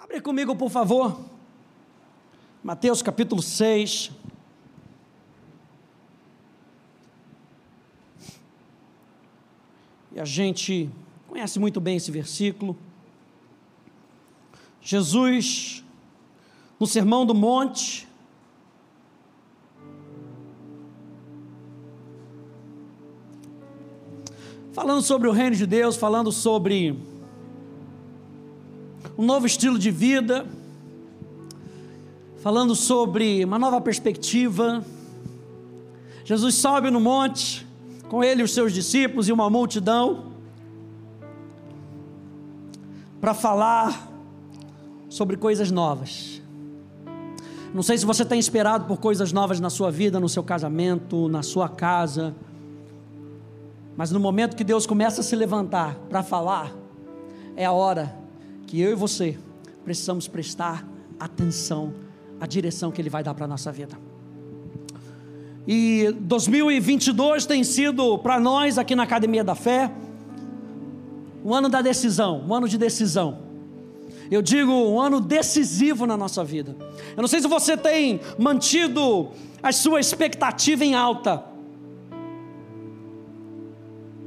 Abre comigo, por favor. Mateus capítulo 6. E a gente conhece muito bem esse versículo. Jesus, no Sermão do Monte, falando sobre o reino de Deus, falando sobre um novo estilo de vida, falando sobre uma nova perspectiva. Jesus sobe no monte, com ele os seus discípulos e uma multidão, para falar sobre coisas novas. Não sei se você tem esperado por coisas novas na sua vida, no seu casamento, na sua casa, mas no momento que Deus começa a se levantar para falar, é a hora que eu e você precisamos prestar atenção à direção que Ele vai dar para a nossa vida. E 2022 tem sido para nós aqui na Academia da Fé um ano da decisão, um ano de decisão. Eu digo um ano decisivo na nossa vida. Eu não sei se você tem mantido a sua expectativa em alta,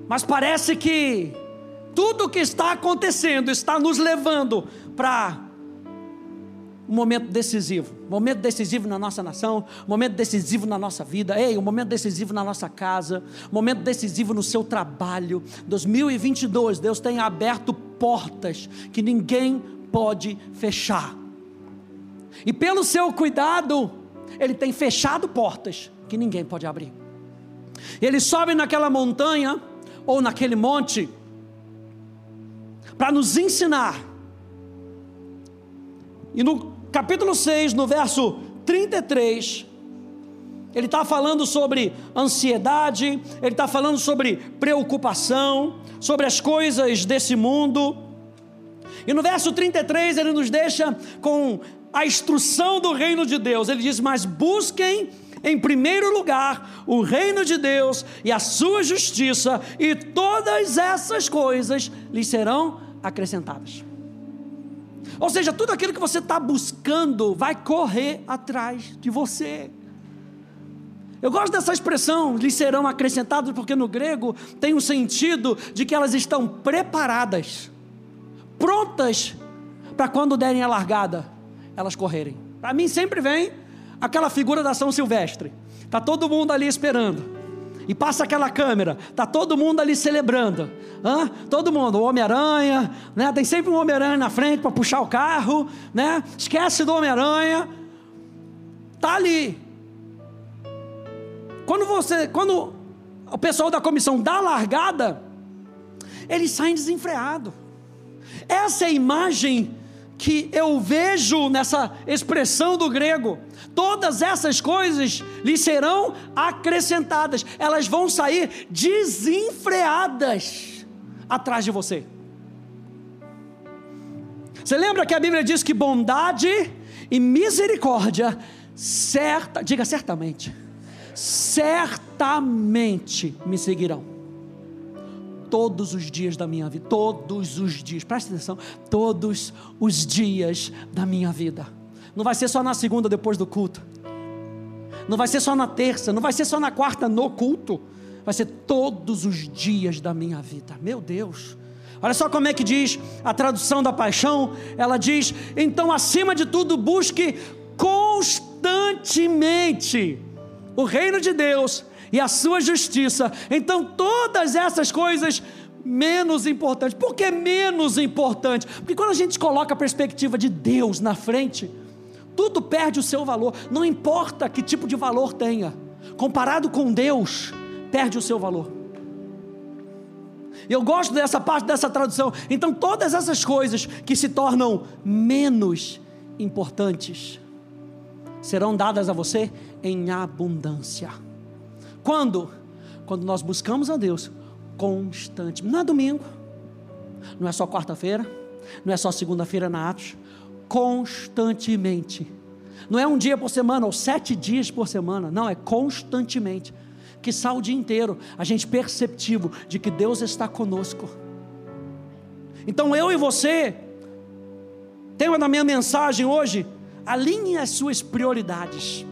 mas parece que tudo o que está acontecendo está nos levando para um momento decisivo. Momento decisivo na nossa nação, momento decisivo na nossa vida, ei, um momento decisivo na nossa casa, momento decisivo no seu trabalho. 2022, Deus tem aberto portas que ninguém pode fechar. E pelo seu cuidado, Ele tem fechado portas que ninguém pode abrir. Ele sobe naquela montanha ou naquele monte para nos ensinar. E no capítulo 6, no verso 33, ele está falando sobre ansiedade, ele está falando sobre preocupação, sobre as coisas desse mundo. E no verso 33 ele nos deixa com a instrução do reino de Deus. Ele diz: Mas busquem em primeiro lugar o reino de Deus e a sua justiça, e todas essas coisas lhes serão acrescentadas. Ou seja, tudo aquilo que você está buscando vai correr atrás de você. Eu gosto dessa expressão, lhes serão acrescentados, porque no grego tem um sentido de que elas estão preparadas, prontas para quando derem a largada, elas correrem. Para mim sempre vem aquela figura da São Silvestre. Está todo mundo ali esperando e passa aquela câmera, tá todo mundo ali celebrando, Hã? todo mundo, o Homem-Aranha, né? tem sempre um Homem-Aranha na frente para puxar o carro, né? esquece do Homem-Aranha, tá ali. Quando você, quando o pessoal da comissão dá a largada, eles saem desenfreados. Essa é a imagem que eu vejo nessa expressão do grego. Todas essas coisas lhe serão acrescentadas, elas vão sair desenfreadas atrás de você. Você lembra que a Bíblia diz que bondade e misericórdia, certa, diga certamente, certamente me seguirão todos os dias da minha vida, todos os dias, presta atenção, todos os dias da minha vida. Não vai ser só na segunda depois do culto, não vai ser só na terça, não vai ser só na quarta no culto, vai ser todos os dias da minha vida. Meu Deus. Olha só como é que diz a tradução da paixão, ela diz: "Então, acima de tudo, busque constantemente o reino de Deus e a sua justiça. Então, todas essas coisas menos importantes. Por que menos importante? Porque quando a gente coloca a perspectiva de Deus na frente, tudo perde o seu valor, não importa que tipo de valor tenha. Comparado com Deus, perde o seu valor. Eu gosto dessa parte dessa tradução. Então, todas essas coisas que se tornam menos importantes serão dadas a você em abundância. Quando? Quando nós buscamos a Deus constante. Não é domingo, não é só quarta-feira, não é só segunda-feira na Atos, constantemente. Não é um dia por semana ou sete dias por semana, não, é constantemente. Que sai o dia inteiro, a gente perceptivo de que Deus está conosco. Então eu e você tema da minha mensagem hoje: alinhe as suas prioridades.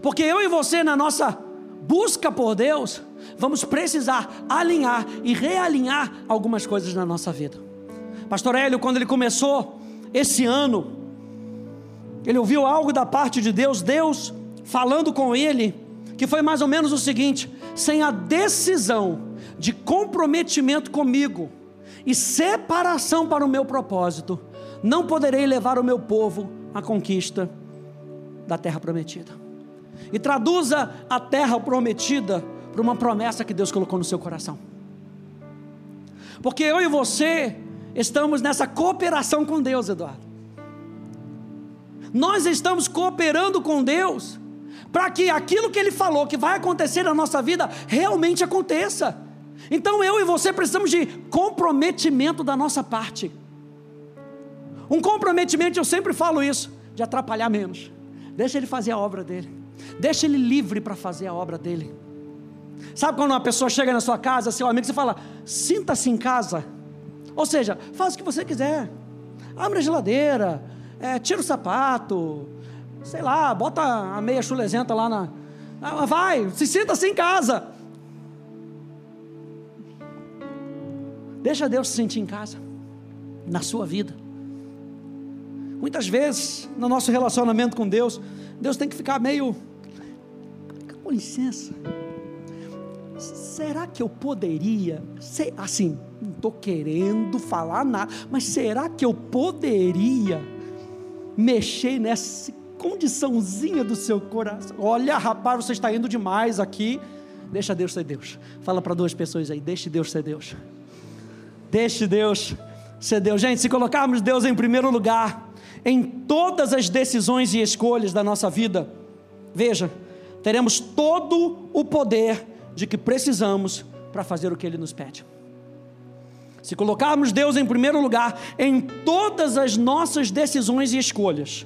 Porque eu e você, na nossa busca por Deus, vamos precisar alinhar e realinhar algumas coisas na nossa vida. Pastor Hélio, quando ele começou esse ano, ele ouviu algo da parte de Deus, Deus falando com ele, que foi mais ou menos o seguinte: sem a decisão de comprometimento comigo e separação para o meu propósito, não poderei levar o meu povo à conquista da terra prometida. E traduza a terra prometida para uma promessa que Deus colocou no seu coração. Porque eu e você estamos nessa cooperação com Deus, Eduardo. Nós estamos cooperando com Deus para que aquilo que Ele falou que vai acontecer na nossa vida realmente aconteça. Então eu e você precisamos de comprometimento da nossa parte. Um comprometimento, eu sempre falo isso, de atrapalhar menos. Deixa ele fazer a obra dele. Deixa ele livre para fazer a obra dele. Sabe quando uma pessoa chega na sua casa, seu amigo, você fala, sinta-se em casa. Ou seja, faz o que você quiser. Abre a geladeira, é, tira o sapato, sei lá, bota a meia chulezenta lá na. Vai, se sinta-se em casa. Deixa Deus se sentir em casa, na sua vida. Muitas vezes, no nosso relacionamento com Deus, Deus tem que ficar meio. Com licença. Será que eu poderia? Assim, não estou querendo falar nada, mas será que eu poderia mexer nessa condiçãozinha do seu coração? Olha, rapaz, você está indo demais aqui. Deixa Deus ser Deus. Fala para duas pessoas aí, deixe Deus ser Deus. Deixe Deus ser Deus. Gente, se colocarmos Deus em primeiro lugar, em todas as decisões e escolhas da nossa vida, veja, teremos todo o poder de que precisamos para fazer o que Ele nos pede. Se colocarmos Deus em primeiro lugar em todas as nossas decisões e escolhas,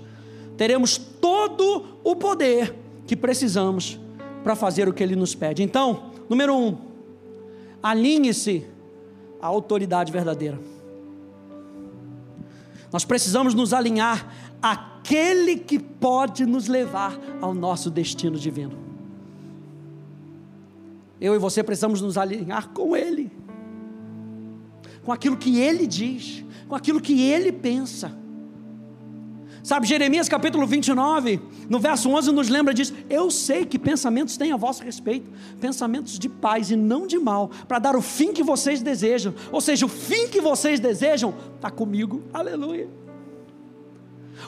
teremos todo o poder que precisamos para fazer o que Ele nos pede. Então, número um, alinhe-se à autoridade verdadeira. Nós precisamos nos alinhar àquele que pode nos levar ao nosso destino divino. Eu e você precisamos nos alinhar com Ele, com aquilo que Ele diz, com aquilo que Ele pensa. Sabe, Jeremias capítulo 29, no verso 11, nos lembra disso. Eu sei que pensamentos têm a vosso respeito, pensamentos de paz e não de mal, para dar o fim que vocês desejam. Ou seja, o fim que vocês desejam está comigo. Aleluia.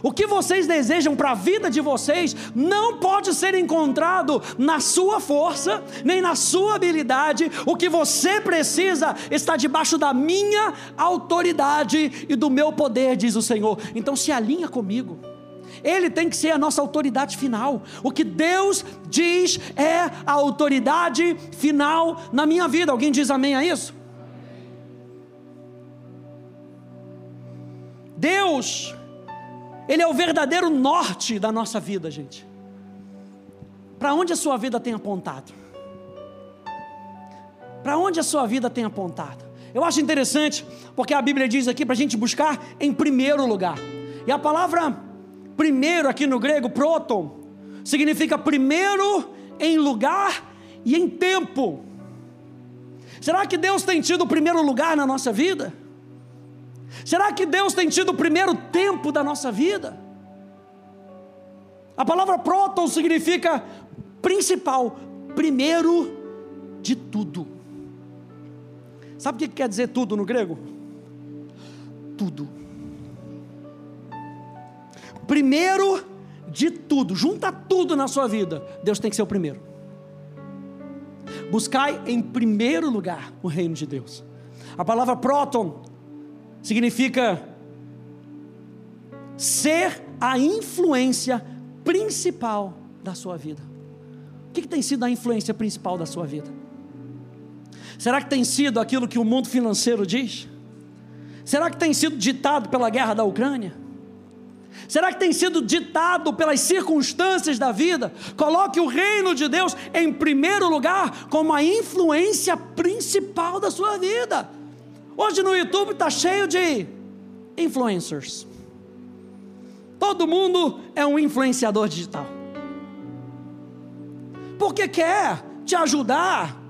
O que vocês desejam para a vida de vocês não pode ser encontrado na sua força, nem na sua habilidade. O que você precisa está debaixo da minha autoridade e do meu poder, diz o Senhor. Então se alinha comigo. Ele tem que ser a nossa autoridade final. O que Deus diz é a autoridade final na minha vida. Alguém diz amém a isso? Deus ele é o verdadeiro norte da nossa vida, gente. Para onde a sua vida tem apontado? Para onde a sua vida tem apontado? Eu acho interessante, porque a Bíblia diz aqui para a gente buscar em primeiro lugar. E a palavra primeiro aqui no grego, proton, significa primeiro em lugar e em tempo. Será que Deus tem tido o primeiro lugar na nossa vida? Será que Deus tem tido o primeiro tempo da nossa vida? A palavra próton significa principal, primeiro de tudo. Sabe o que quer dizer tudo no grego? Tudo. Primeiro de tudo, junta tudo na sua vida. Deus tem que ser o primeiro. Buscai em primeiro lugar o reino de Deus. A palavra próton significa ser a influência principal da sua vida. O que, que, tem sido a influência principal da sua vida? Será que tem sido aquilo que o mundo financeiro diz? Será que tem sido ditado pela guerra da Ucrânia? Será que tem sido ditado pelas circunstâncias da vida? Coloque o reino de Deus em primeiro lugar como a influência principal da sua vida. Hoje no YouTube está cheio de influencers. Todo mundo é um influenciador digital. Porque quer te ajudar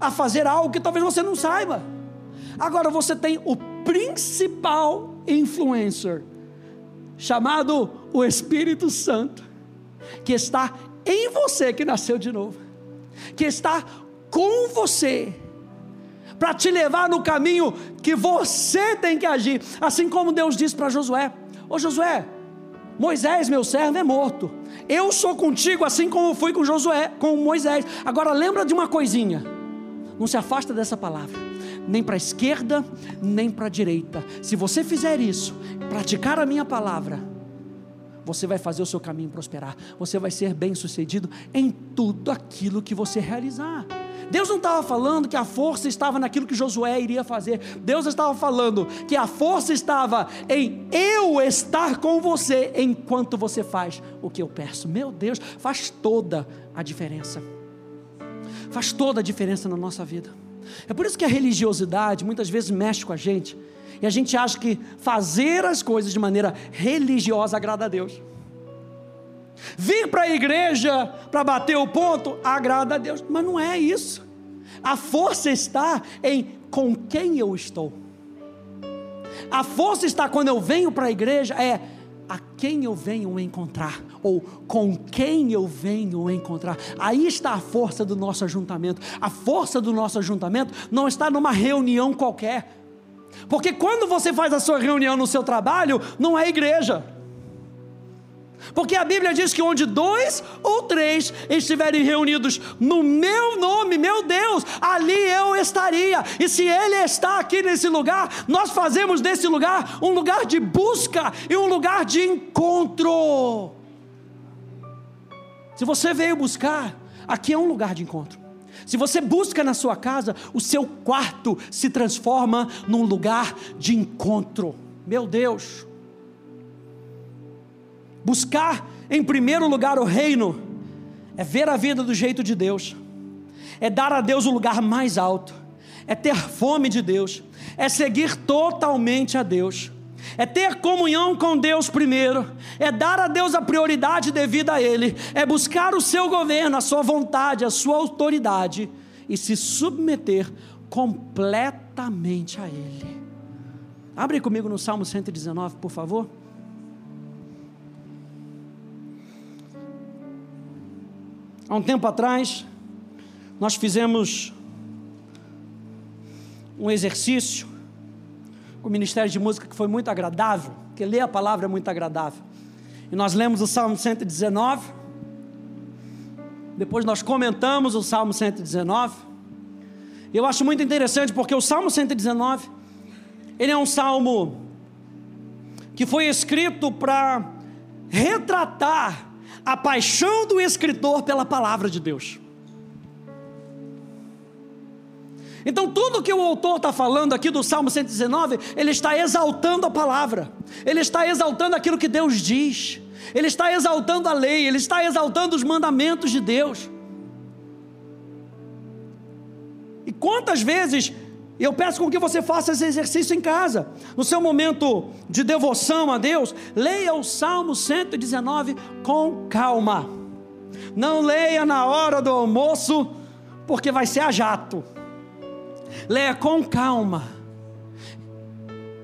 a fazer algo que talvez você não saiba. Agora você tem o principal influencer, chamado o Espírito Santo, que está em você que nasceu de novo, que está com você, para te levar no caminho que você tem que agir, assim como Deus disse para Josué: Ô Josué, Moisés, meu servo, é morto. Eu sou contigo, assim como fui com Josué, com Moisés. Agora lembra de uma coisinha: não se afasta dessa palavra, nem para a esquerda, nem para a direita. Se você fizer isso, praticar a minha palavra, você vai fazer o seu caminho prosperar. Você vai ser bem sucedido em tudo aquilo que você realizar. Deus não estava falando que a força estava naquilo que Josué iria fazer. Deus estava falando que a força estava em eu estar com você enquanto você faz o que eu peço. Meu Deus, faz toda a diferença. Faz toda a diferença na nossa vida. É por isso que a religiosidade muitas vezes mexe com a gente. E a gente acha que fazer as coisas de maneira religiosa agrada a Deus. Vir para a igreja para bater o ponto agrada a Deus, mas não é isso. A força está em com quem eu estou. A força está quando eu venho para a igreja, é a quem eu venho encontrar, ou com quem eu venho encontrar. Aí está a força do nosso ajuntamento. A força do nosso ajuntamento não está numa reunião qualquer. Porque quando você faz a sua reunião no seu trabalho, não é igreja. Porque a Bíblia diz que onde dois ou três estiverem reunidos no meu nome, meu Deus, ali eu estaria. E se Ele está aqui nesse lugar, nós fazemos desse lugar um lugar de busca e um lugar de encontro. Se você veio buscar, aqui é um lugar de encontro. Se você busca na sua casa, o seu quarto se transforma num lugar de encontro. Meu Deus. Buscar em primeiro lugar o reino é ver a vida do jeito de Deus, é dar a Deus o lugar mais alto, é ter fome de Deus, é seguir totalmente a Deus, é ter comunhão com Deus primeiro, é dar a Deus a prioridade devida a Ele, é buscar o seu governo, a sua vontade, a sua autoridade e se submeter completamente a Ele. Abre comigo no Salmo 119, por favor. Há um tempo atrás, nós fizemos um exercício com o Ministério de Música que foi muito agradável, porque ler a palavra é muito agradável. E nós lemos o Salmo 119, depois nós comentamos o Salmo 119. E eu acho muito interessante porque o Salmo 119, ele é um salmo que foi escrito para retratar a paixão do escritor pela palavra de Deus. Então, tudo que o autor está falando aqui do Salmo 119, ele está exaltando a palavra, ele está exaltando aquilo que Deus diz, ele está exaltando a lei, ele está exaltando os mandamentos de Deus. E quantas vezes e eu peço com que você faça esse exercício em casa. No seu momento de devoção a Deus, leia o Salmo 119 com calma. Não leia na hora do almoço, porque vai ser a jato. Leia com calma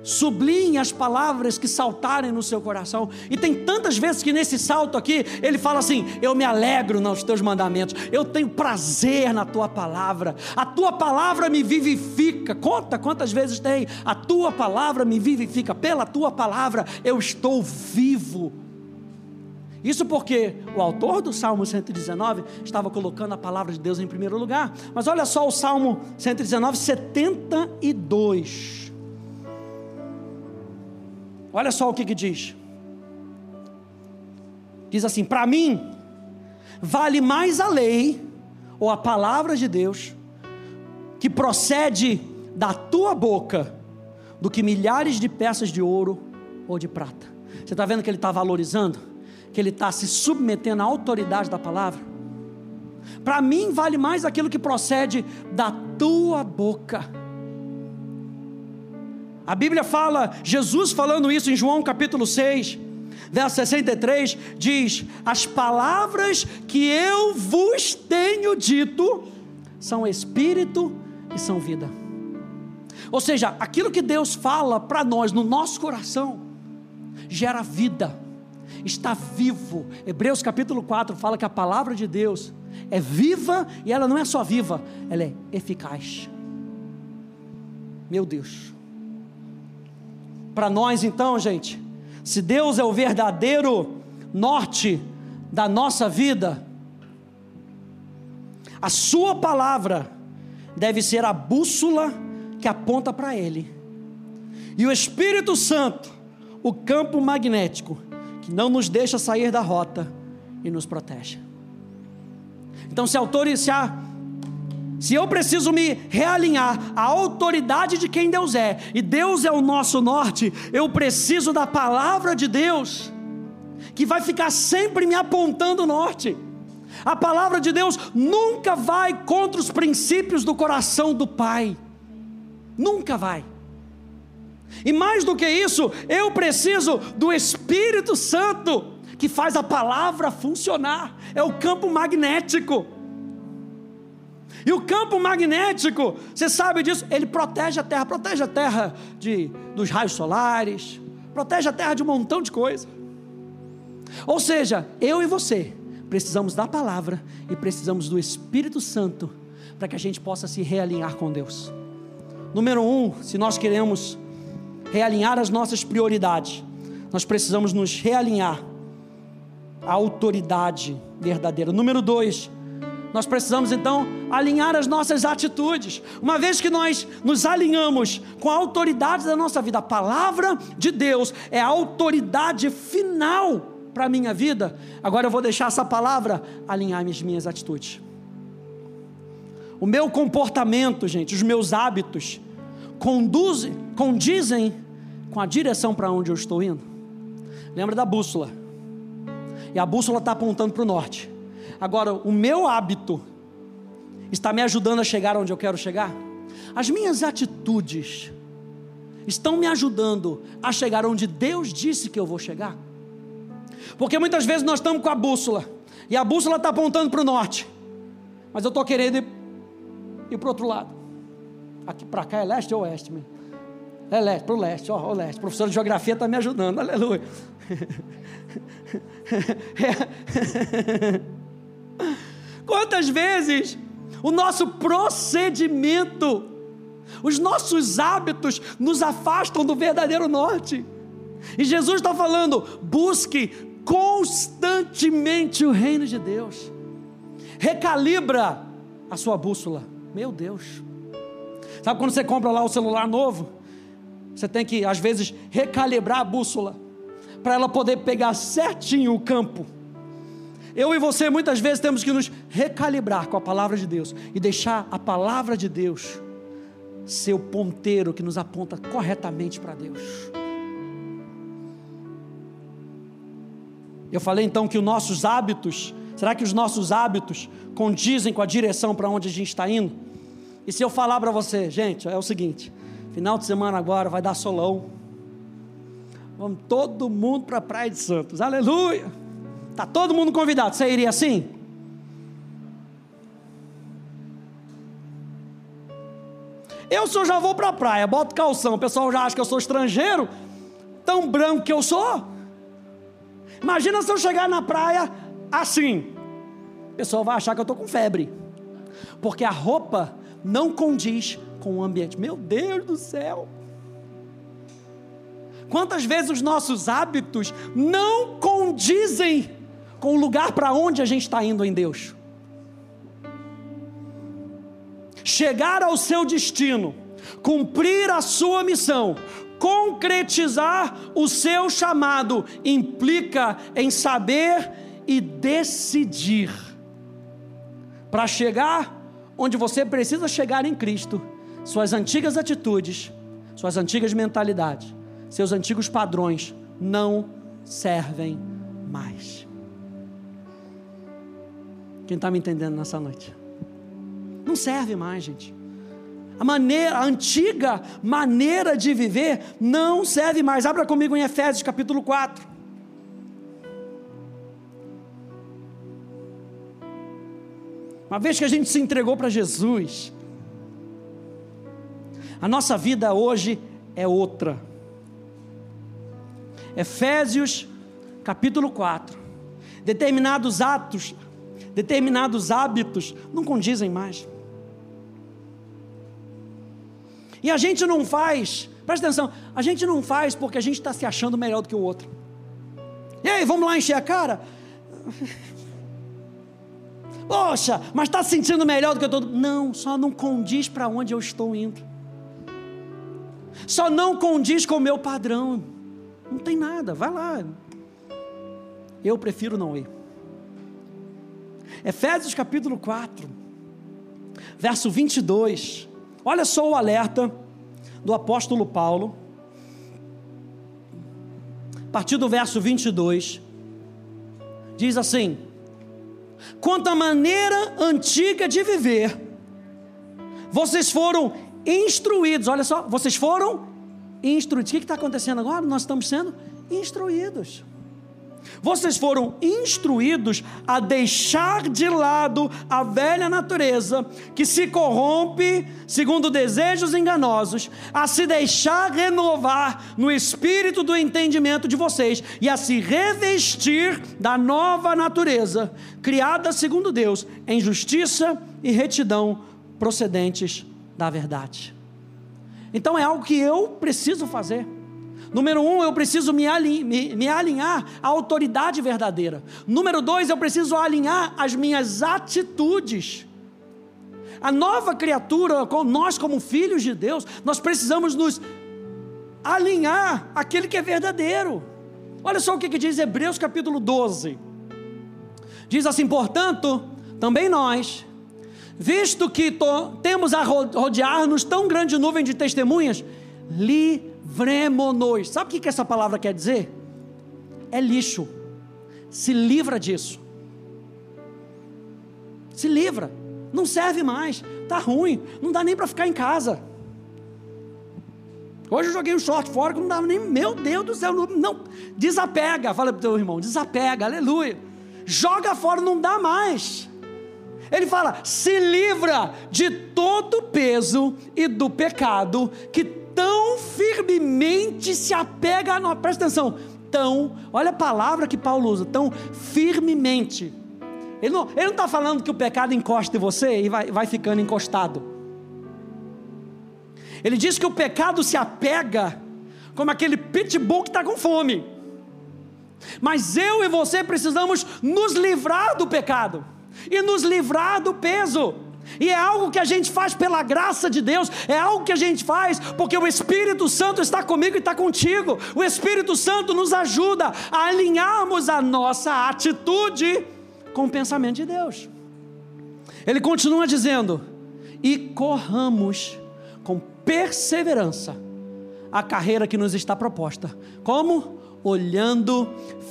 sublinhe as palavras que saltarem no seu coração. E tem tantas vezes que nesse salto aqui, ele fala assim: Eu me alegro nos teus mandamentos, eu tenho prazer na tua palavra, a tua palavra me vivifica. Conta quantas vezes tem, a tua palavra me vivifica, pela tua palavra eu estou vivo. Isso porque o autor do Salmo 119 estava colocando a palavra de Deus em primeiro lugar. Mas olha só o Salmo 119, 72. Olha só o que, que diz. Diz assim: para mim, vale mais a lei, ou a palavra de Deus, que procede da tua boca, do que milhares de peças de ouro ou de prata. Você está vendo que ele está valorizando? Que ele está se submetendo à autoridade da palavra? Para mim, vale mais aquilo que procede da tua boca A Bíblia fala, Jesus falando isso em João capítulo 6, verso 63, diz: As palavras que eu vos tenho dito são espírito e são vida. Ou seja, aquilo que Deus fala para nós no nosso coração gera vida, está vivo. Hebreus capítulo 4 fala que a palavra de Deus é viva e ela não é só viva, ela é eficaz. Meu Deus. Para nós então, gente, se Deus é o verdadeiro norte da nossa vida, a Sua palavra deve ser a bússola que aponta para Ele, e o Espírito Santo, o campo magnético, que não nos deixa sair da rota e nos protege. Então, se, autor, se, se eu preciso me realinhar à autoridade de quem Deus é, e Deus é o nosso norte, eu preciso da palavra de Deus, que vai ficar sempre me apontando o norte. A palavra de Deus nunca vai contra os princípios do coração do Pai. Nunca vai. E mais do que isso, eu preciso do Espírito Santo que faz a palavra funcionar. É o campo magnético. E o campo magnético, você sabe disso, ele protege a terra, protege a terra de, dos raios solares, protege a terra de um montão de coisa. Ou seja, eu e você precisamos da palavra e precisamos do Espírito Santo para que a gente possa se realinhar com Deus. Número um, se nós queremos realinhar as nossas prioridades, nós precisamos nos realinhar à autoridade verdadeira. Número dois, nós precisamos então alinhar as nossas atitudes. Uma vez que nós nos alinhamos com a autoridade da nossa vida, a palavra de Deus é a autoridade final para a minha vida. Agora eu vou deixar essa palavra alinhar as minhas atitudes. O meu comportamento, gente, os meus hábitos, conduzem, condizem com a direção para onde eu estou indo. Lembra da bússola? E a bússola está apontando para o norte. Agora, o meu hábito está me ajudando a chegar onde eu quero chegar? As minhas atitudes estão me ajudando a chegar onde Deus disse que eu vou chegar? Porque muitas vezes nós estamos com a bússola, e a bússola está apontando para o norte, mas eu estou querendo ir, ir para o outro lado. Aqui para cá é leste ou oeste? Meu? É leste, para o leste, ó, o leste. O professor de geografia está me ajudando, aleluia. Quantas vezes o nosso procedimento, os nossos hábitos nos afastam do verdadeiro norte. E Jesus está falando: busque constantemente o reino de Deus, recalibra a sua bússola. Meu Deus, Sabe quando você compra lá o celular novo? Você tem que, às vezes, recalibrar a bússola para ela poder pegar certinho o campo. Eu e você muitas vezes temos que nos recalibrar com a palavra de Deus e deixar a palavra de Deus ser o ponteiro que nos aponta corretamente para Deus. Eu falei então que os nossos hábitos, será que os nossos hábitos condizem com a direção para onde a gente está indo? E se eu falar para você, gente, é o seguinte: final de semana agora vai dar solão. Vamos todo mundo para a Praia de Santos. Aleluia! Tá todo mundo convidado. Você iria assim? Eu só já vou para a praia, boto calção. O pessoal já acha que eu sou estrangeiro, tão branco que eu sou. Imagina se eu chegar na praia assim. O pessoal vai achar que eu estou com febre. Porque a roupa não condiz com o ambiente. Meu Deus do céu! Quantas vezes os nossos hábitos não condizem com o lugar para onde a gente está indo em Deus? Chegar ao seu destino, cumprir a sua missão, concretizar o seu chamado, implica em saber e decidir. Para chegar onde você precisa chegar em Cristo, suas antigas atitudes, suas antigas mentalidades, seus antigos padrões não servem mais. Quem está me entendendo nessa noite? Não serve mais, gente. a maneira, a antiga maneira de viver não serve mais. Abra comigo em Efésios capítulo 4. Uma vez que a gente se entregou para Jesus, a nossa vida hoje é outra. Efésios capítulo 4. Determinados atos, determinados hábitos não condizem mais. E a gente não faz, presta atenção, a gente não faz porque a gente está se achando melhor do que o outro. E aí, vamos lá encher a cara? Poxa, mas está se sentindo melhor do que todo Não, só não condiz para onde eu estou indo. Só não condiz com o meu padrão. Não tem nada, vai lá. Eu prefiro não ir. Efésios capítulo 4, verso 22. Olha só o alerta do apóstolo Paulo. A partir do verso 22, diz assim: Quanto à maneira antiga de viver, vocês foram instruídos, olha só, vocês foram instruídos. O que está acontecendo agora? Nós estamos sendo instruídos. Vocês foram instruídos a deixar de lado a velha natureza que se corrompe segundo desejos enganosos, a se deixar renovar no espírito do entendimento de vocês e a se revestir da nova natureza, criada segundo Deus, em justiça e retidão procedentes da verdade. Então é algo que eu preciso fazer. Número um, eu preciso me, alinhar, me, me alinhar à autoridade verdadeira. Número dois, eu preciso alinhar as minhas atitudes. A nova criatura, nós como filhos de Deus, nós precisamos nos alinhar àquele que é verdadeiro. Olha só o que, que diz Hebreus capítulo 12. Diz assim: portanto, também nós, visto que temos a rodear-nos tão grande nuvem de testemunhas, li livremo-nos. Sabe o que essa palavra quer dizer? É lixo. Se livra disso. Se livra. Não serve mais. Tá ruim. Não dá nem para ficar em casa. Hoje eu joguei um short fora que não dava nem. Meu Deus do céu. Não. Desapega. Fala para o teu irmão. Desapega. Aleluia. Joga fora. Não dá mais. Ele fala: se livra de todo o peso e do pecado que tão firmemente se apega a nós. Presta atenção, tão, olha a palavra que Paulo usa, tão firmemente. Ele não está falando que o pecado encosta em você e vai, vai ficando encostado. Ele diz que o pecado se apega como aquele pitbull que está com fome. Mas eu e você precisamos nos livrar do pecado e nos livrar do peso. E é algo que a gente faz pela graça de Deus, é algo que a gente faz porque o Espírito Santo está comigo e está contigo. O Espírito Santo nos ajuda a alinharmos a nossa atitude com o pensamento de Deus. Ele continua dizendo: e corramos com perseverança a carreira que nos está proposta. Como? Olhando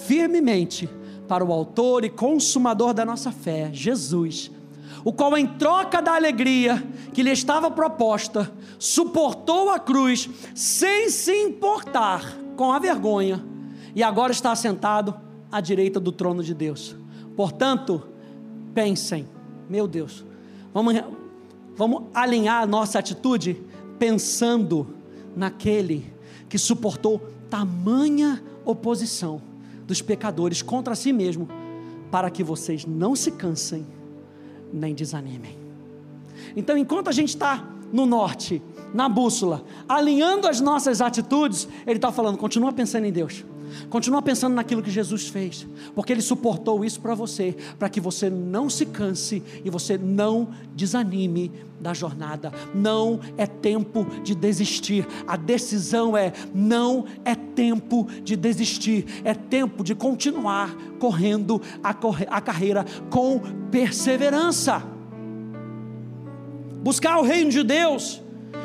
firmemente para o Autor e Consumador da nossa fé, Jesus o qual, em troca da alegria que lhe estava proposta, suportou a cruz sem se importar com a vergonha, e agora está sentado à direita do trono de Deus. Portanto, pensem, meu Deus, vamos, vamos alinhar a nossa atitude pensando naquele que suportou tamanha oposição dos pecadores contra si mesmo, para que vocês não se cansem nem desanimem. Então, enquanto a gente está no norte, na bússola, alinhando as nossas atitudes, Ele está falando: continua pensando em Deus. Continua pensando naquilo que Jesus fez, porque Ele suportou isso para você, para que você não se canse e você não desanime da jornada. Não é tempo de desistir. A decisão é: não é tempo de desistir, é tempo de continuar correndo a, corre a carreira com perseverança. Buscar o reino de Deus.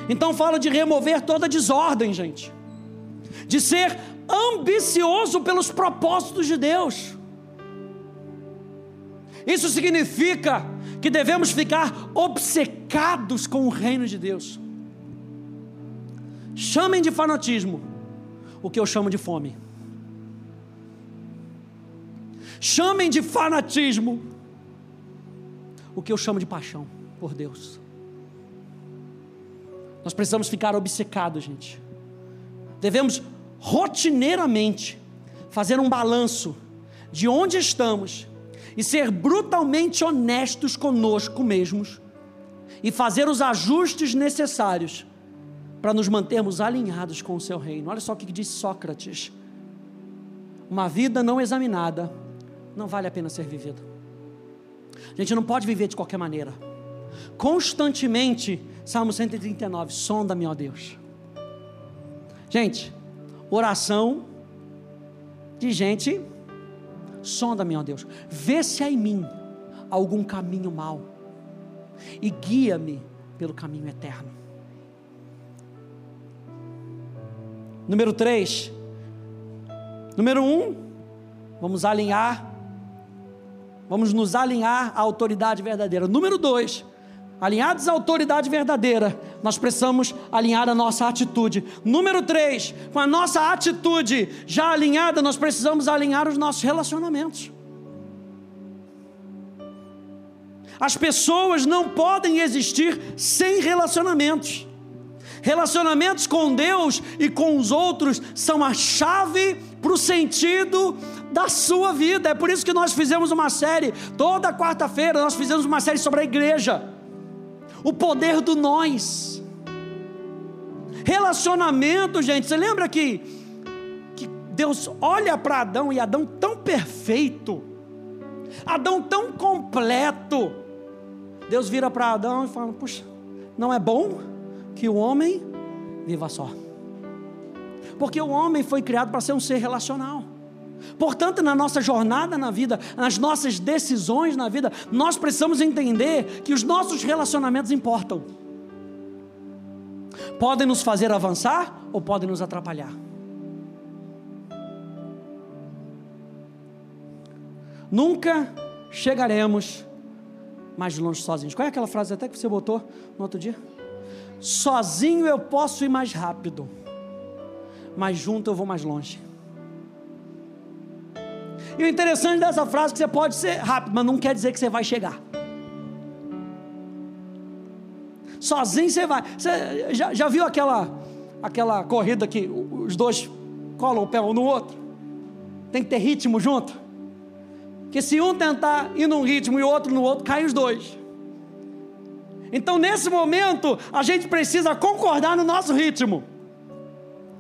Então fala de remover toda desordem, gente. De ser ambicioso pelos propósitos de Deus. Isso significa que devemos ficar obcecados com o reino de Deus. Chamem de fanatismo o que eu chamo de fome. Chamem de fanatismo o que eu chamo de paixão por Deus. Nós precisamos ficar obcecados, gente. Devemos rotineiramente fazer um balanço de onde estamos e ser brutalmente honestos conosco mesmos e fazer os ajustes necessários para nos mantermos alinhados com o seu reino. Olha só o que disse Sócrates: uma vida não examinada não vale a pena ser vivida. A gente não pode viver de qualquer maneira. Constantemente, Salmo 139, sonda-me, ó Deus. Gente, oração de gente, sonda-me, ó Deus. Vê se há em mim algum caminho mau e guia-me pelo caminho eterno. Número 3. Número 1, um, vamos alinhar, vamos nos alinhar à autoridade verdadeira. Número 2, alinhados à autoridade verdadeira, nós precisamos alinhar a nossa atitude. Número 3, com a nossa atitude já alinhada, nós precisamos alinhar os nossos relacionamentos. As pessoas não podem existir sem relacionamentos. Relacionamentos com Deus e com os outros são a chave para o sentido da sua vida. É por isso que nós fizemos uma série, toda quarta-feira, nós fizemos uma série sobre a igreja, o poder do nós. Relacionamento, gente, você lembra que, que Deus olha para Adão e Adão tão perfeito, Adão tão completo. Deus vira para Adão e fala: Puxa, não é bom que o homem viva só. Porque o homem foi criado para ser um ser relacional. Portanto, na nossa jornada na vida, nas nossas decisões na vida, nós precisamos entender que os nossos relacionamentos importam. Podem nos fazer avançar ou podem nos atrapalhar. Nunca chegaremos mais longe sozinhos. Qual é aquela frase até que você botou no outro dia? Sozinho eu posso ir mais rápido, mas junto eu vou mais longe. E o interessante dessa frase é que você pode ser rápido, mas não quer dizer que você vai chegar. Sozinho você vai. Você já, já viu aquela, aquela corrida que os dois colam o pé um no outro? Tem que ter ritmo junto. Porque se um tentar ir num ritmo e o outro no outro, caem os dois. Então, nesse momento, a gente precisa concordar no nosso ritmo.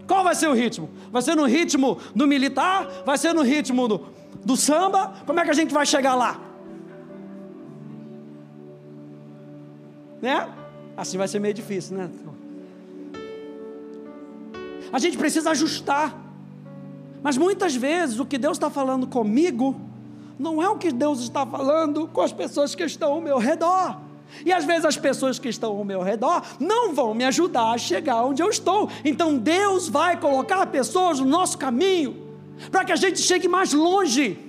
Qual vai ser o ritmo? Vai ser no ritmo do militar? Vai ser no ritmo do, do samba? Como é que a gente vai chegar lá? Né? Assim vai ser meio difícil, né? A gente precisa ajustar. Mas muitas vezes o que Deus está falando comigo não é o que Deus está falando com as pessoas que estão ao meu redor. E às vezes as pessoas que estão ao meu redor não vão me ajudar a chegar onde eu estou. Então Deus vai colocar pessoas no nosso caminho para que a gente chegue mais longe.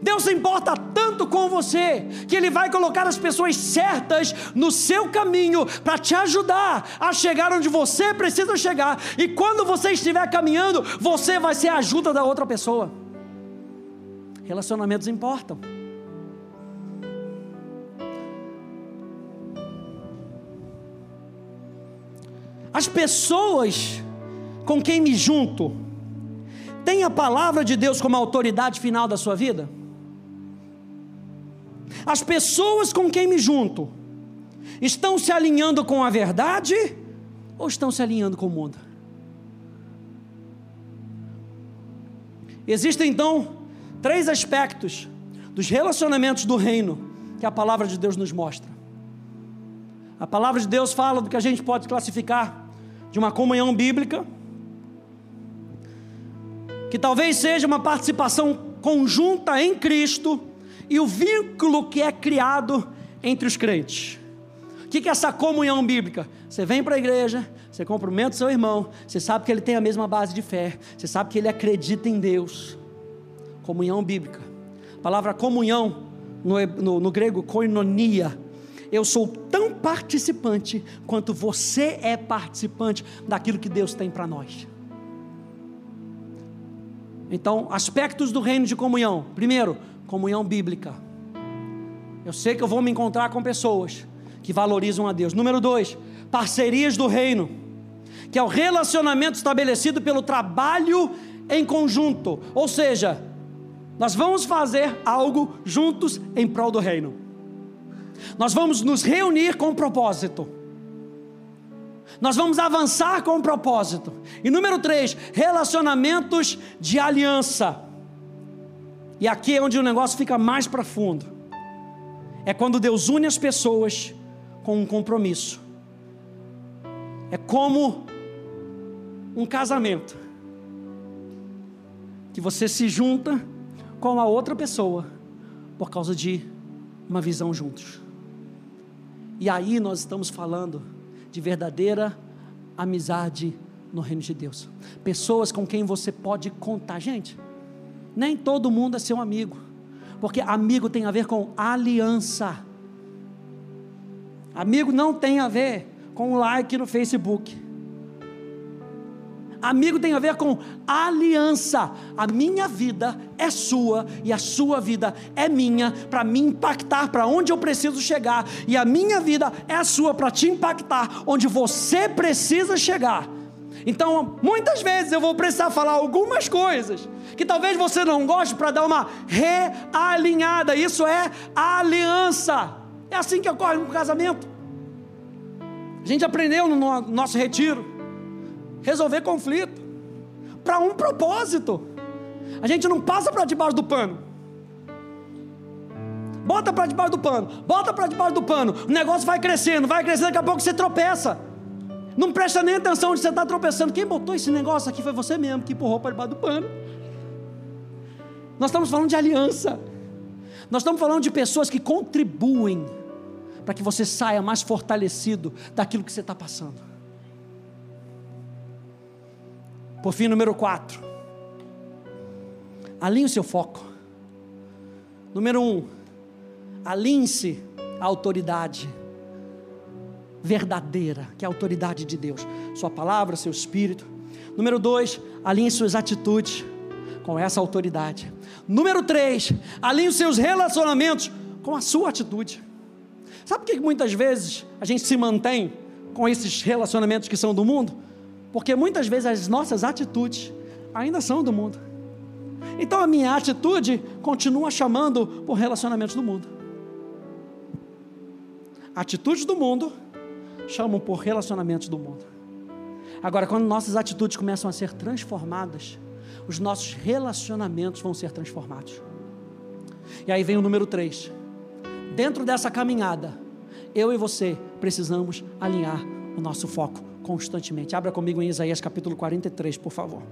Deus importa tanto com você que Ele vai colocar as pessoas certas no seu caminho para te ajudar a chegar onde você precisa chegar. E quando você estiver caminhando, você vai ser a ajuda da outra pessoa. Relacionamentos importam. As pessoas com quem me junto têm a palavra de Deus como autoridade final da sua vida? As pessoas com quem me junto estão se alinhando com a verdade ou estão se alinhando com o mundo? Existem então três aspectos dos relacionamentos do reino que a palavra de Deus nos mostra. A palavra de Deus fala do que a gente pode classificar de uma comunhão bíblica, que talvez seja uma participação conjunta em Cristo e o vínculo que é criado entre os crentes. O que é essa comunhão bíblica? Você vem para a igreja, você cumprimenta o seu irmão, você sabe que ele tem a mesma base de fé, você sabe que ele acredita em Deus. Comunhão bíblica. A palavra comunhão, no, no, no grego, koinonia, eu sou tão participante quanto você é participante daquilo que Deus tem para nós. Então, aspectos do reino de comunhão. Primeiro, comunhão bíblica. Eu sei que eu vou me encontrar com pessoas que valorizam a Deus. Número dois, parcerias do reino, que é o relacionamento estabelecido pelo trabalho em conjunto. Ou seja, nós vamos fazer algo juntos em prol do reino. Nós vamos nos reunir com um propósito. Nós vamos avançar com um propósito. E número três, relacionamentos de aliança. E aqui é onde o negócio fica mais profundo. É quando Deus une as pessoas com um compromisso. É como um casamento. Que você se junta com a outra pessoa por causa de uma visão juntos. E aí nós estamos falando de verdadeira amizade no reino de Deus. Pessoas com quem você pode contar. Gente, nem todo mundo é seu amigo, porque amigo tem a ver com aliança. Amigo não tem a ver com like no Facebook. Amigo tem a ver com aliança. A minha vida é sua e a sua vida é minha para me impactar para onde eu preciso chegar. E a minha vida é a sua para te impactar onde você precisa chegar. Então, muitas vezes eu vou precisar falar algumas coisas que talvez você não goste para dar uma realinhada. Isso é aliança. É assim que ocorre no casamento. A gente aprendeu no nosso retiro resolver conflito para um propósito. A gente não passa para debaixo do pano. Bota para debaixo do pano, bota para debaixo do pano. O negócio vai crescendo, vai crescendo, daqui a pouco você tropeça. Não presta nem atenção onde você está tropeçando. Quem botou esse negócio aqui foi você mesmo que empurrou para debaixo do pano. Nós estamos falando de aliança. Nós estamos falando de pessoas que contribuem para que você saia mais fortalecido daquilo que você está passando. Por fim, número 4. Alinhe o seu foco. Número 1. Um, Alinhe-se à autoridade verdadeira, que é a autoridade de Deus. Sua palavra, seu espírito. Número 2. Alinhe suas atitudes com essa autoridade. Número 3. Alinhe os seus relacionamentos com a sua atitude. Sabe por que muitas vezes a gente se mantém com esses relacionamentos que são do mundo? Porque muitas vezes as nossas atitudes ainda são do mundo. Então a minha atitude continua chamando por relacionamentos do mundo. Atitudes do mundo chamam por relacionamentos do mundo. Agora, quando nossas atitudes começam a ser transformadas, os nossos relacionamentos vão ser transformados. E aí vem o número 3. Dentro dessa caminhada, eu e você precisamos alinhar o nosso foco constantemente. Abra comigo em Isaías capítulo 43, por favor.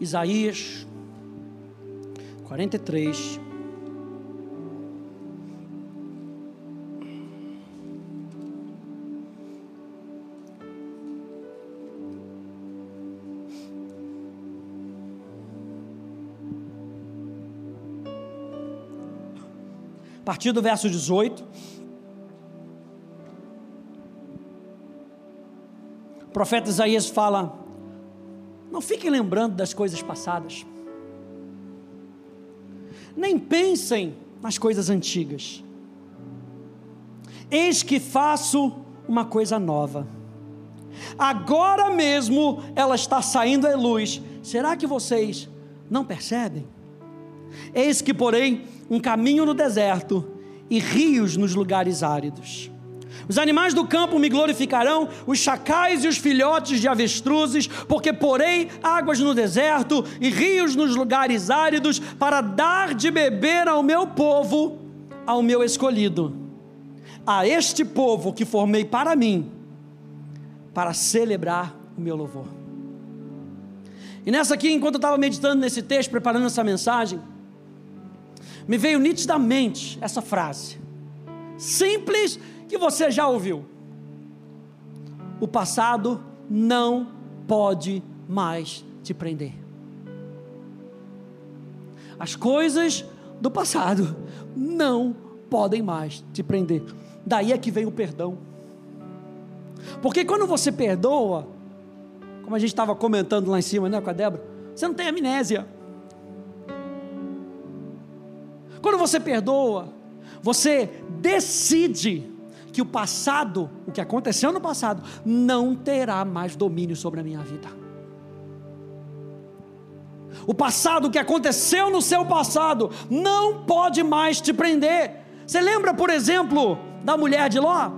Isaías 43, partir do verso 18. O profeta Isaías fala: Não fiquem lembrando das coisas passadas, nem pensem nas coisas antigas. Eis que faço uma coisa nova. Agora mesmo ela está saindo à luz. Será que vocês não percebem? Eis que, porém, um caminho no deserto e rios nos lugares áridos. Os animais do campo me glorificarão, os chacais e os filhotes de avestruzes, porque porei águas no deserto e rios nos lugares áridos, para dar de beber ao meu povo, ao meu escolhido, a este povo que formei para mim, para celebrar o meu louvor. E nessa aqui, enquanto eu estava meditando nesse texto, preparando essa mensagem, me veio nitidamente essa frase, simples que você já ouviu. o passado não pode mais te prender. As coisas do passado não podem mais te prender. Daí é que vem o perdão. Porque quando você perdoa, como a gente estava comentando lá em cima, né, com a Débora, você não tem amnésia. Quando você perdoa, você decide que o passado, o que aconteceu no passado, não terá mais domínio sobre a minha vida. O passado, o que aconteceu no seu passado, não pode mais te prender. Você lembra, por exemplo, da mulher de Ló?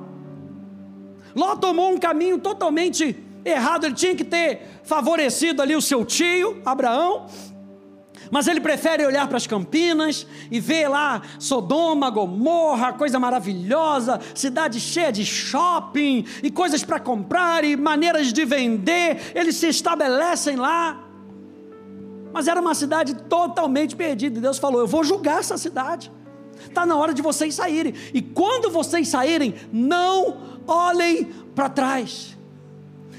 Ló tomou um caminho totalmente errado, ele tinha que ter favorecido ali o seu tio, Abraão, mas ele prefere olhar para as Campinas e ver lá Sodoma, Gomorra, coisa maravilhosa, cidade cheia de shopping e coisas para comprar e maneiras de vender. Eles se estabelecem lá. Mas era uma cidade totalmente perdida. E Deus falou: Eu vou julgar essa cidade. Está na hora de vocês saírem. E quando vocês saírem, não olhem para trás.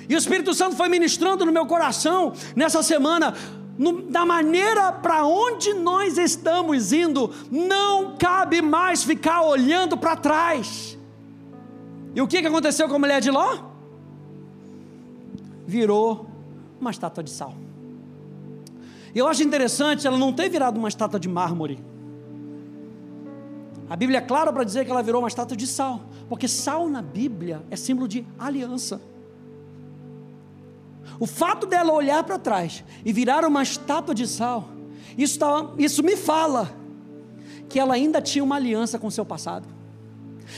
E o Espírito Santo foi ministrando no meu coração nessa semana no, da maneira para onde nós estamos indo, não cabe mais ficar olhando para trás. E o que, que aconteceu com a mulher de Ló? Virou uma estátua de sal. Eu acho interessante ela não ter virado uma estátua de mármore. A Bíblia é clara para dizer que ela virou uma estátua de sal, porque sal na Bíblia é símbolo de aliança. O fato dela olhar para trás e virar uma estátua de sal, isso, tá, isso me fala que ela ainda tinha uma aliança com seu passado,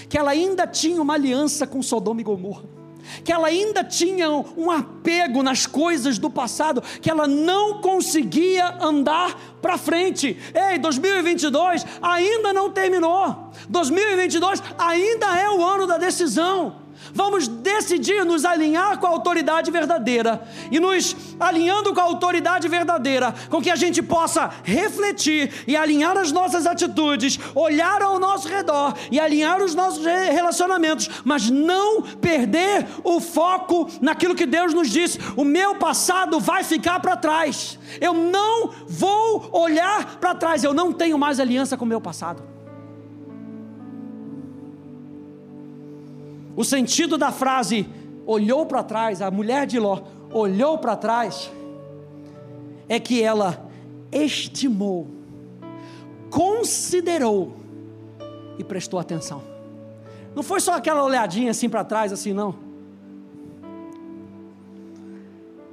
que ela ainda tinha uma aliança com Sodoma e Gomorra, que ela ainda tinha um apego nas coisas do passado, que ela não conseguia andar para frente. Ei, 2022 ainda não terminou, 2022 ainda é o ano da decisão. Vamos decidir nos alinhar com a autoridade verdadeira e nos alinhando com a autoridade verdadeira, com que a gente possa refletir e alinhar as nossas atitudes, olhar ao nosso redor e alinhar os nossos relacionamentos, mas não perder o foco naquilo que Deus nos disse. O meu passado vai ficar para trás. Eu não vou olhar para trás, eu não tenho mais aliança com o meu passado. O sentido da frase olhou para trás, a mulher de Ló olhou para trás, é que ela estimou, considerou e prestou atenção. Não foi só aquela olhadinha assim para trás, assim, não.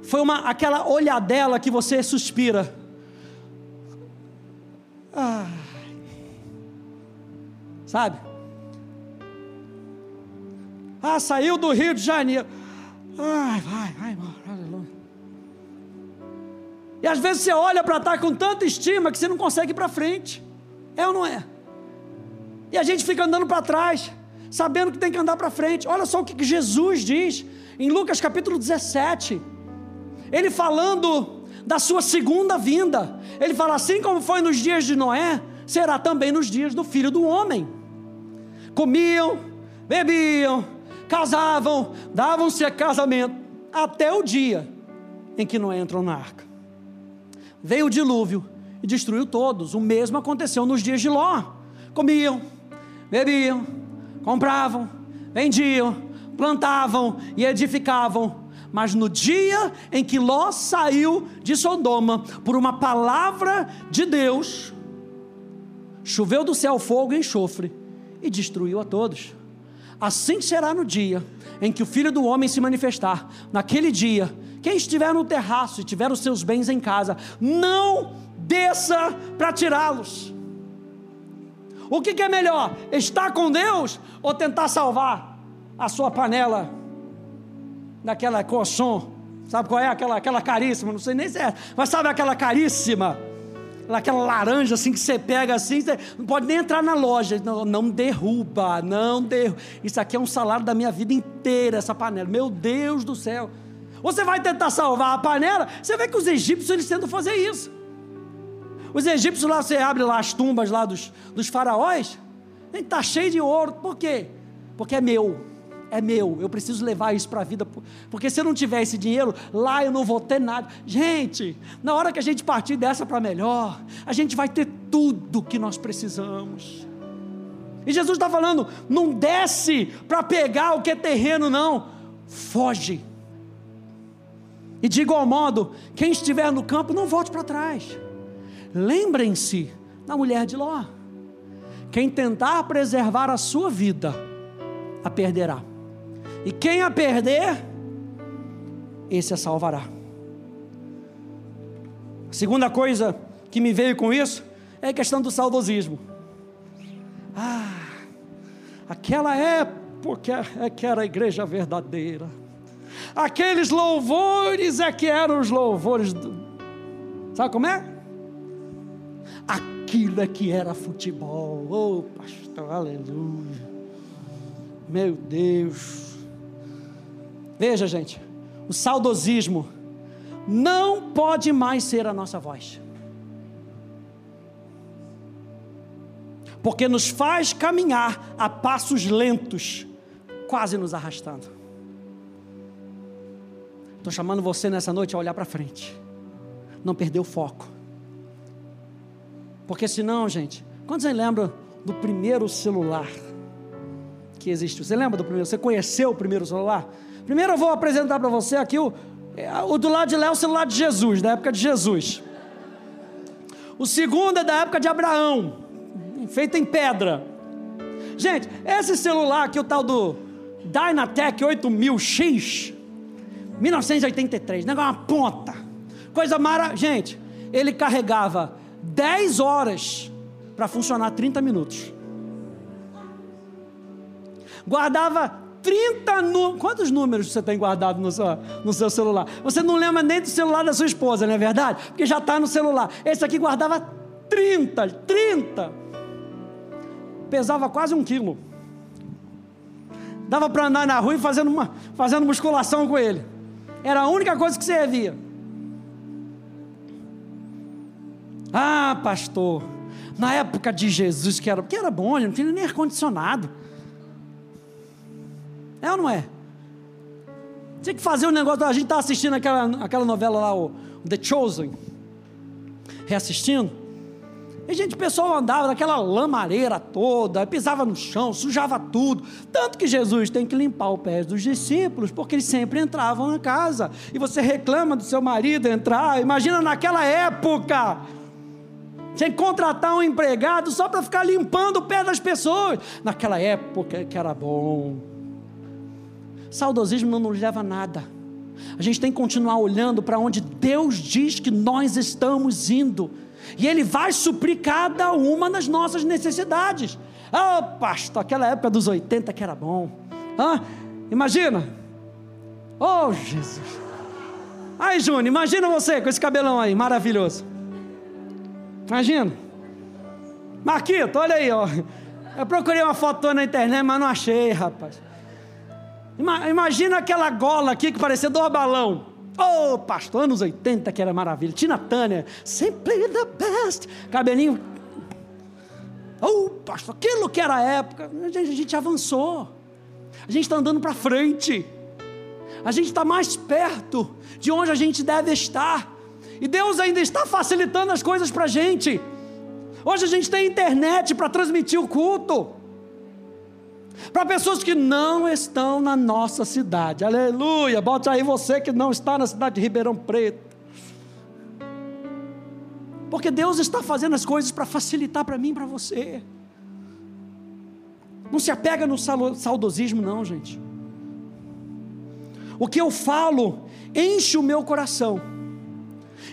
Foi uma, aquela olhadela que você suspira. Ah, sabe? Ah, saiu do Rio de Janeiro. Ai, vai, vai. Aleluia. E às vezes você olha para estar com tanta estima que você não consegue ir para frente. É ou não é? E a gente fica andando para trás, sabendo que tem que andar para frente. Olha só o que Jesus diz em Lucas capítulo 17. Ele falando da sua segunda vinda. Ele fala assim como foi nos dias de Noé, será também nos dias do filho do homem. Comiam, bebiam, casavam, davam-se a casamento, até o dia em que Noé entrou na arca. Veio o dilúvio e destruiu todos. O mesmo aconteceu nos dias de Ló. Comiam, bebiam, compravam, vendiam, plantavam e edificavam. Mas no dia em que Ló saiu de Sodoma, por uma palavra de Deus, choveu do céu fogo e enxofre e destruiu a todos. Assim será no dia em que o filho do homem se manifestar. Naquele dia, quem estiver no terraço e tiver os seus bens em casa, não desça para tirá-los. O que, que, é melhor? Estar com Deus ou tentar salvar a sua panela daquela coçom? Sabe qual é aquela, aquela caríssima? Não sei nem se é, mas sabe aquela caríssima? Aquela laranja assim que você pega assim, você não pode nem entrar na loja. Não, não derruba, não derruba. Isso aqui é um salário da minha vida inteira, essa panela. Meu Deus do céu. Você vai tentar salvar a panela, você vê que os egípcios eles tentam fazer isso. Os egípcios lá, você abre lá as tumbas lá dos, dos faraós, está cheio de ouro. Por quê? Porque é meu, é meu, eu preciso levar isso para a vida, porque se eu não tiver esse dinheiro, lá eu não vou ter nada. Gente, na hora que a gente partir dessa para melhor, a gente vai ter tudo que nós precisamos. E Jesus está falando: não desce para pegar o que é terreno, não, foge. E de igual modo, quem estiver no campo, não volte para trás. Lembrem-se da mulher de Ló. Quem tentar preservar a sua vida, a perderá. E quem a perder, esse a salvará. A segunda coisa que me veio com isso é a questão do saudosismo. Ah, aquela época é que era a igreja verdadeira. Aqueles louvores é que eram os louvores do... Sabe como é? Aquilo é que era futebol. Oh, pastor, aleluia. Meu Deus. Veja, gente, o saudosismo não pode mais ser a nossa voz. Porque nos faz caminhar a passos lentos, quase nos arrastando. Estou chamando você nessa noite a olhar para frente, não perder o foco. Porque senão, gente, quantos aí lembram do primeiro celular? que existiu. Você lembra do primeiro? Você conheceu o primeiro celular? Primeiro eu vou apresentar para você aqui o, é, o do lado de lá é o celular de Jesus, da época de Jesus. O segundo é da época de Abraão, feito em pedra. Gente, esse celular aqui, o tal do Dynatec 8000X, 1983, negócio uma ponta. Coisa mara, gente, ele carregava 10 horas para funcionar 30 minutos guardava 30 números. Quantos números você tem guardado no seu, no seu celular? Você não lembra nem do celular da sua esposa, não é verdade? Porque já está no celular. Esse aqui guardava 30, 30. Pesava quase um quilo. Dava para andar na rua e fazendo, uma, fazendo musculação com ele. Era a única coisa que servia. Ah, pastor, na época de Jesus, que era, que era bom, não tinha nem ar-condicionado. É ou não é? Tinha que fazer um negócio. A gente está assistindo aquela, aquela novela lá, o The Chosen, reassistindo. E, gente, o pessoal andava daquela lamareira toda, pisava no chão, sujava tudo. Tanto que Jesus tem que limpar o pé dos discípulos, porque eles sempre entravam na casa. E você reclama do seu marido entrar. Imagina naquela época. Tinha que contratar um empregado só para ficar limpando o pé das pessoas. Naquela época que era bom. Saudosismo não nos leva a nada. A gente tem que continuar olhando para onde Deus diz que nós estamos indo. E Ele vai suprir cada uma das nossas necessidades. Ah, oh, pastor, aquela época dos 80 que era bom. Ah, imagina. Oh, Jesus. Aí, Júnior, imagina você com esse cabelão aí, maravilhoso. Imagina. Marquito, olha aí, ó. Eu procurei uma foto na internet, mas não achei, rapaz. Imagina aquela gola aqui que parecia do balão. Oh, pastor, anos 80 que era maravilha. Tina Turner, sempre the best. Cabelinho. Oh, pastor, aquilo que era a época. A gente, a gente avançou. A gente está andando para frente. A gente está mais perto de onde a gente deve estar. E Deus ainda está facilitando as coisas para a gente. Hoje a gente tem internet para transmitir o culto para pessoas que não estão na nossa cidade. Aleluia! Bote aí você que não está na cidade de Ribeirão Preto. Porque Deus está fazendo as coisas para facilitar para mim e para você. Não se apega no saudosismo, não, gente. O que eu falo enche o meu coração.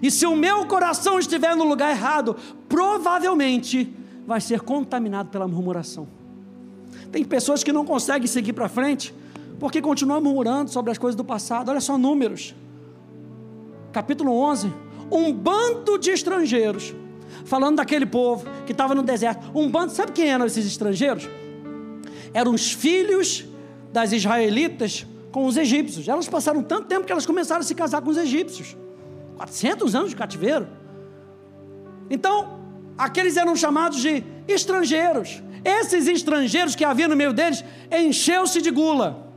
E se o meu coração estiver no lugar errado, provavelmente vai ser contaminado pela murmuração. Tem pessoas que não conseguem seguir para frente porque continuam murmurando sobre as coisas do passado. Olha só números. Capítulo 11. Um bando de estrangeiros, falando daquele povo que estava no deserto. Um bando, sabe quem eram esses estrangeiros? Eram os filhos das israelitas com os egípcios. Elas passaram tanto tempo que elas começaram a se casar com os egípcios. 400 anos de cativeiro. Então, aqueles eram chamados de estrangeiros. Esses estrangeiros que havia no meio deles encheu-se de gula.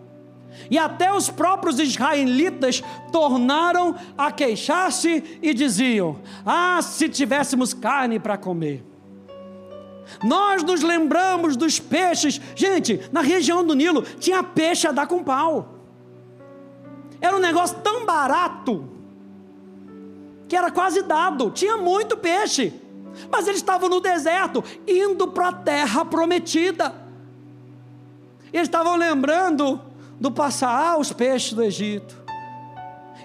E até os próprios israelitas tornaram a queixar-se e diziam: Ah, se tivéssemos carne para comer. Nós nos lembramos dos peixes. Gente, na região do Nilo tinha peixe a dar com pau. Era um negócio tão barato que era quase dado. Tinha muito peixe. Mas eles estavam no deserto, indo para a terra prometida. Eles estavam lembrando do passar os peixes do Egito.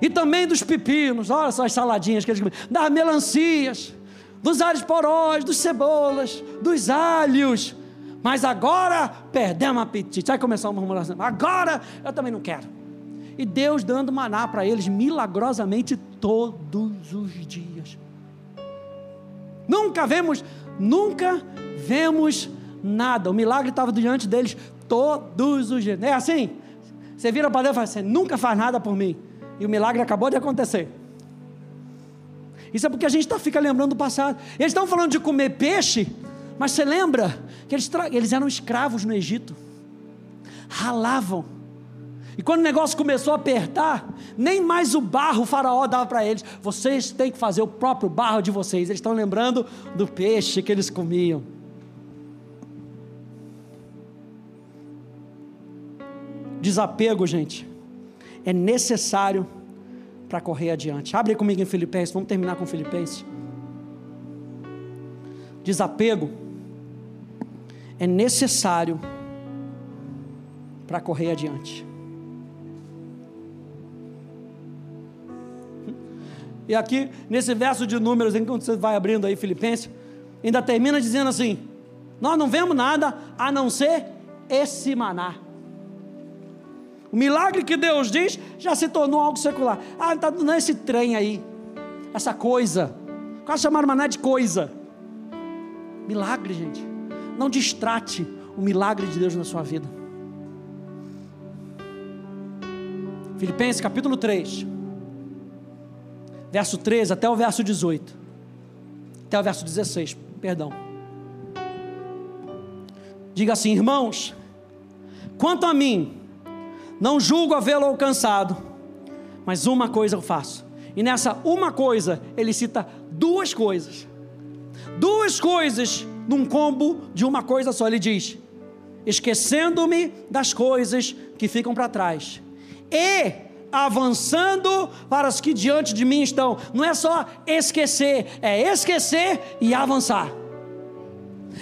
E também dos pepinos, olha só as saladinhas que eles das melancias, dos alhos porós, dos cebolas, dos alhos. Mas agora perdemos apetite. Aí começou uma murmuração. Agora eu também não quero. E Deus dando maná para eles milagrosamente todos os dias. Nunca vemos, nunca vemos nada. O milagre estava diante deles todos os dias. É assim? Você vira para Deus e fala: Você nunca faz nada por mim. E o milagre acabou de acontecer. Isso é porque a gente tá, fica lembrando do passado. Eles estão falando de comer peixe, mas você lembra que eles, eles eram escravos no Egito, ralavam. E quando o negócio começou a apertar, nem mais o barro o faraó dava para eles. Vocês têm que fazer o próprio barro de vocês. Eles estão lembrando do peixe que eles comiam. Desapego, gente, é necessário para correr adiante. Abre comigo em Filipenses, vamos terminar com Filipenses. Desapego é necessário para correr adiante. E aqui, nesse verso de números, enquanto você vai abrindo aí Filipenses, ainda termina dizendo assim: Nós não vemos nada a não ser esse maná. O milagre que Deus diz já se tornou algo secular. Ah, está dando esse trem aí, essa coisa. Quase chamaram maná de coisa. Milagre, gente. Não distrate o milagre de Deus na sua vida. Filipenses capítulo 3, verso 13 até o verso 18, até o verso 16, perdão. Diga assim, irmãos, quanto a mim, não julgo havê-lo alcançado, mas uma coisa eu faço. E nessa uma coisa, ele cita duas coisas. Duas coisas num combo de uma coisa só. Ele diz: esquecendo-me das coisas que ficam para trás, e avançando para as que diante de mim estão. Não é só esquecer, é esquecer e avançar.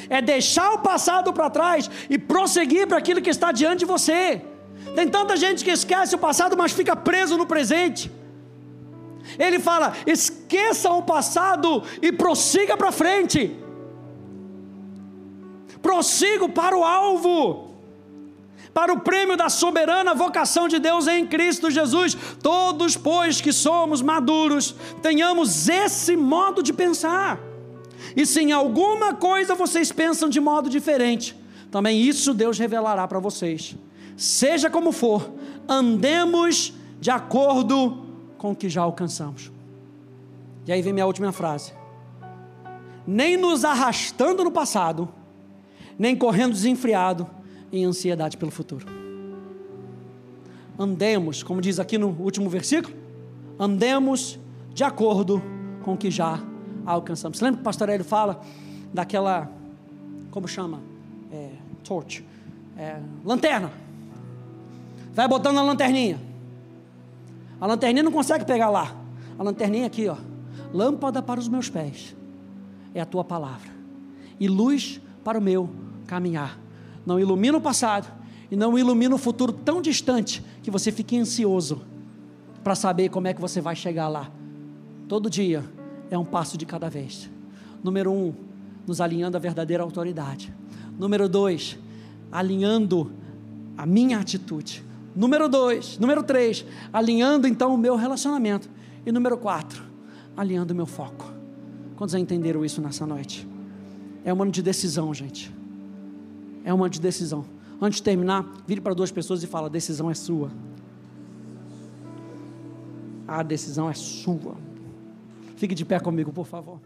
É deixar o passado para trás e prosseguir para aquilo que está diante de você. Tem tanta gente que esquece o passado, mas fica preso no presente. Ele fala: esqueça o passado e prossiga para frente. Prossigo para o alvo, para o prêmio da soberana vocação de Deus em Cristo Jesus. Todos, pois, que somos maduros, tenhamos esse modo de pensar. E se em alguma coisa vocês pensam de modo diferente, também isso Deus revelará para vocês. Seja como for, andemos de acordo com o que já alcançamos. E aí vem minha última frase: nem nos arrastando no passado, nem correndo desenfreado em ansiedade pelo futuro. Andemos, como diz aqui no último versículo, andemos de acordo com o que já alcançamos. Você lembra que o pastor Hélio fala daquela, como chama? É, torch, é, lanterna Vai botando a lanterninha. A lanterninha não consegue pegar lá. A lanterninha aqui, ó. Lâmpada para os meus pés. É a tua palavra. E luz para o meu caminhar. Não ilumina o passado e não ilumina o futuro tão distante que você fique ansioso para saber como é que você vai chegar lá. Todo dia é um passo de cada vez. Número um, nos alinhando à verdadeira autoridade. Número dois, alinhando a minha atitude Número dois, número três, alinhando então o meu relacionamento. E número quatro, alinhando o meu foco. Quantos já entenderam isso nessa noite? É um ano de decisão, gente. É um ano de decisão. Antes de terminar, vire para duas pessoas e fala: a decisão é sua. A decisão é sua. Fique de pé comigo, por favor.